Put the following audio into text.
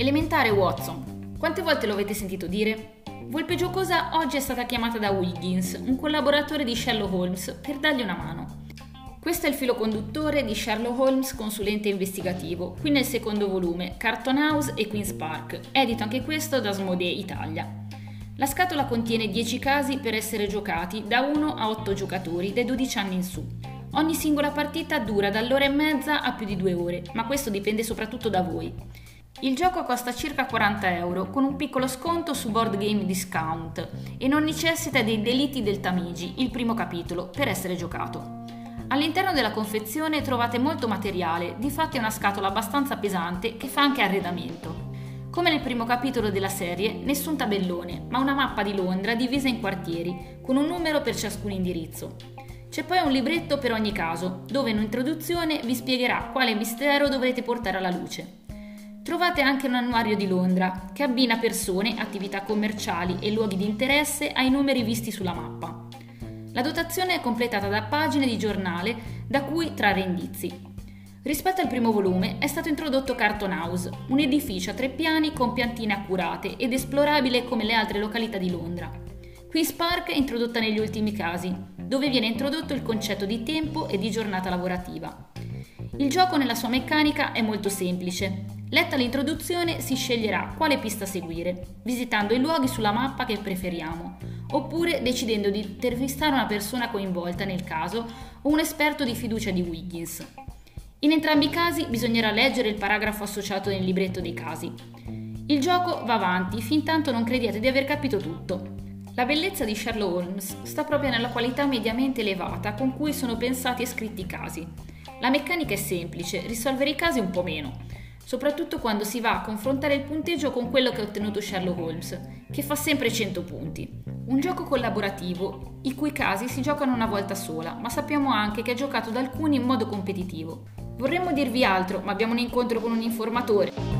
Elementare Watson. Quante volte lo avete sentito dire? Volpe Giocosa oggi è stata chiamata da Wiggins, un collaboratore di Sherlock Holmes, per dargli una mano. Questo è il filo conduttore di Sherlock Holmes, consulente investigativo, qui nel secondo volume, Carton House e Queen's Park, edito anche questo da Asmodee Italia. La scatola contiene 10 casi per essere giocati da 1 a 8 giocatori dai 12 anni in su. Ogni singola partita dura dall'ora e mezza a più di due ore, ma questo dipende soprattutto da voi. Il gioco costa circa 40 euro, con un piccolo sconto su Board Game Discount e non necessita dei delitti del Tamigi, il primo capitolo, per essere giocato. All'interno della confezione trovate molto materiale, difatti è una scatola abbastanza pesante che fa anche arredamento. Come nel primo capitolo della serie, nessun tabellone, ma una mappa di Londra divisa in quartieri, con un numero per ciascun indirizzo. C'è poi un libretto per ogni caso, dove in un'introduzione vi spiegherà quale mistero dovrete portare alla luce. Trovate anche un annuario di Londra, che abbina persone, attività commerciali e luoghi di interesse ai numeri visti sulla mappa. La dotazione è completata da pagine di giornale da cui trarre indizi. Rispetto al primo volume è stato introdotto Carton House, un edificio a tre piani con piantine accurate ed esplorabile come le altre località di Londra. Queen's Park è introdotta negli ultimi casi, dove viene introdotto il concetto di tempo e di giornata lavorativa. Il gioco nella sua meccanica è molto semplice. Letta l'introduzione si sceglierà quale pista seguire, visitando i luoghi sulla mappa che preferiamo, oppure decidendo di intervistare una persona coinvolta nel caso o un esperto di fiducia di Wiggins. In entrambi i casi bisognerà leggere il paragrafo associato nel libretto dei casi. Il gioco va avanti fin tanto non crediate di aver capito tutto. La bellezza di Sherlock Holmes sta proprio nella qualità mediamente elevata con cui sono pensati e scritti i casi. La meccanica è semplice, risolvere i casi un po' meno, soprattutto quando si va a confrontare il punteggio con quello che ha ottenuto Sherlock Holmes, che fa sempre 100 punti. Un gioco collaborativo, i cui casi si giocano una volta sola, ma sappiamo anche che è giocato da alcuni in modo competitivo. Vorremmo dirvi altro, ma abbiamo un incontro con un informatore.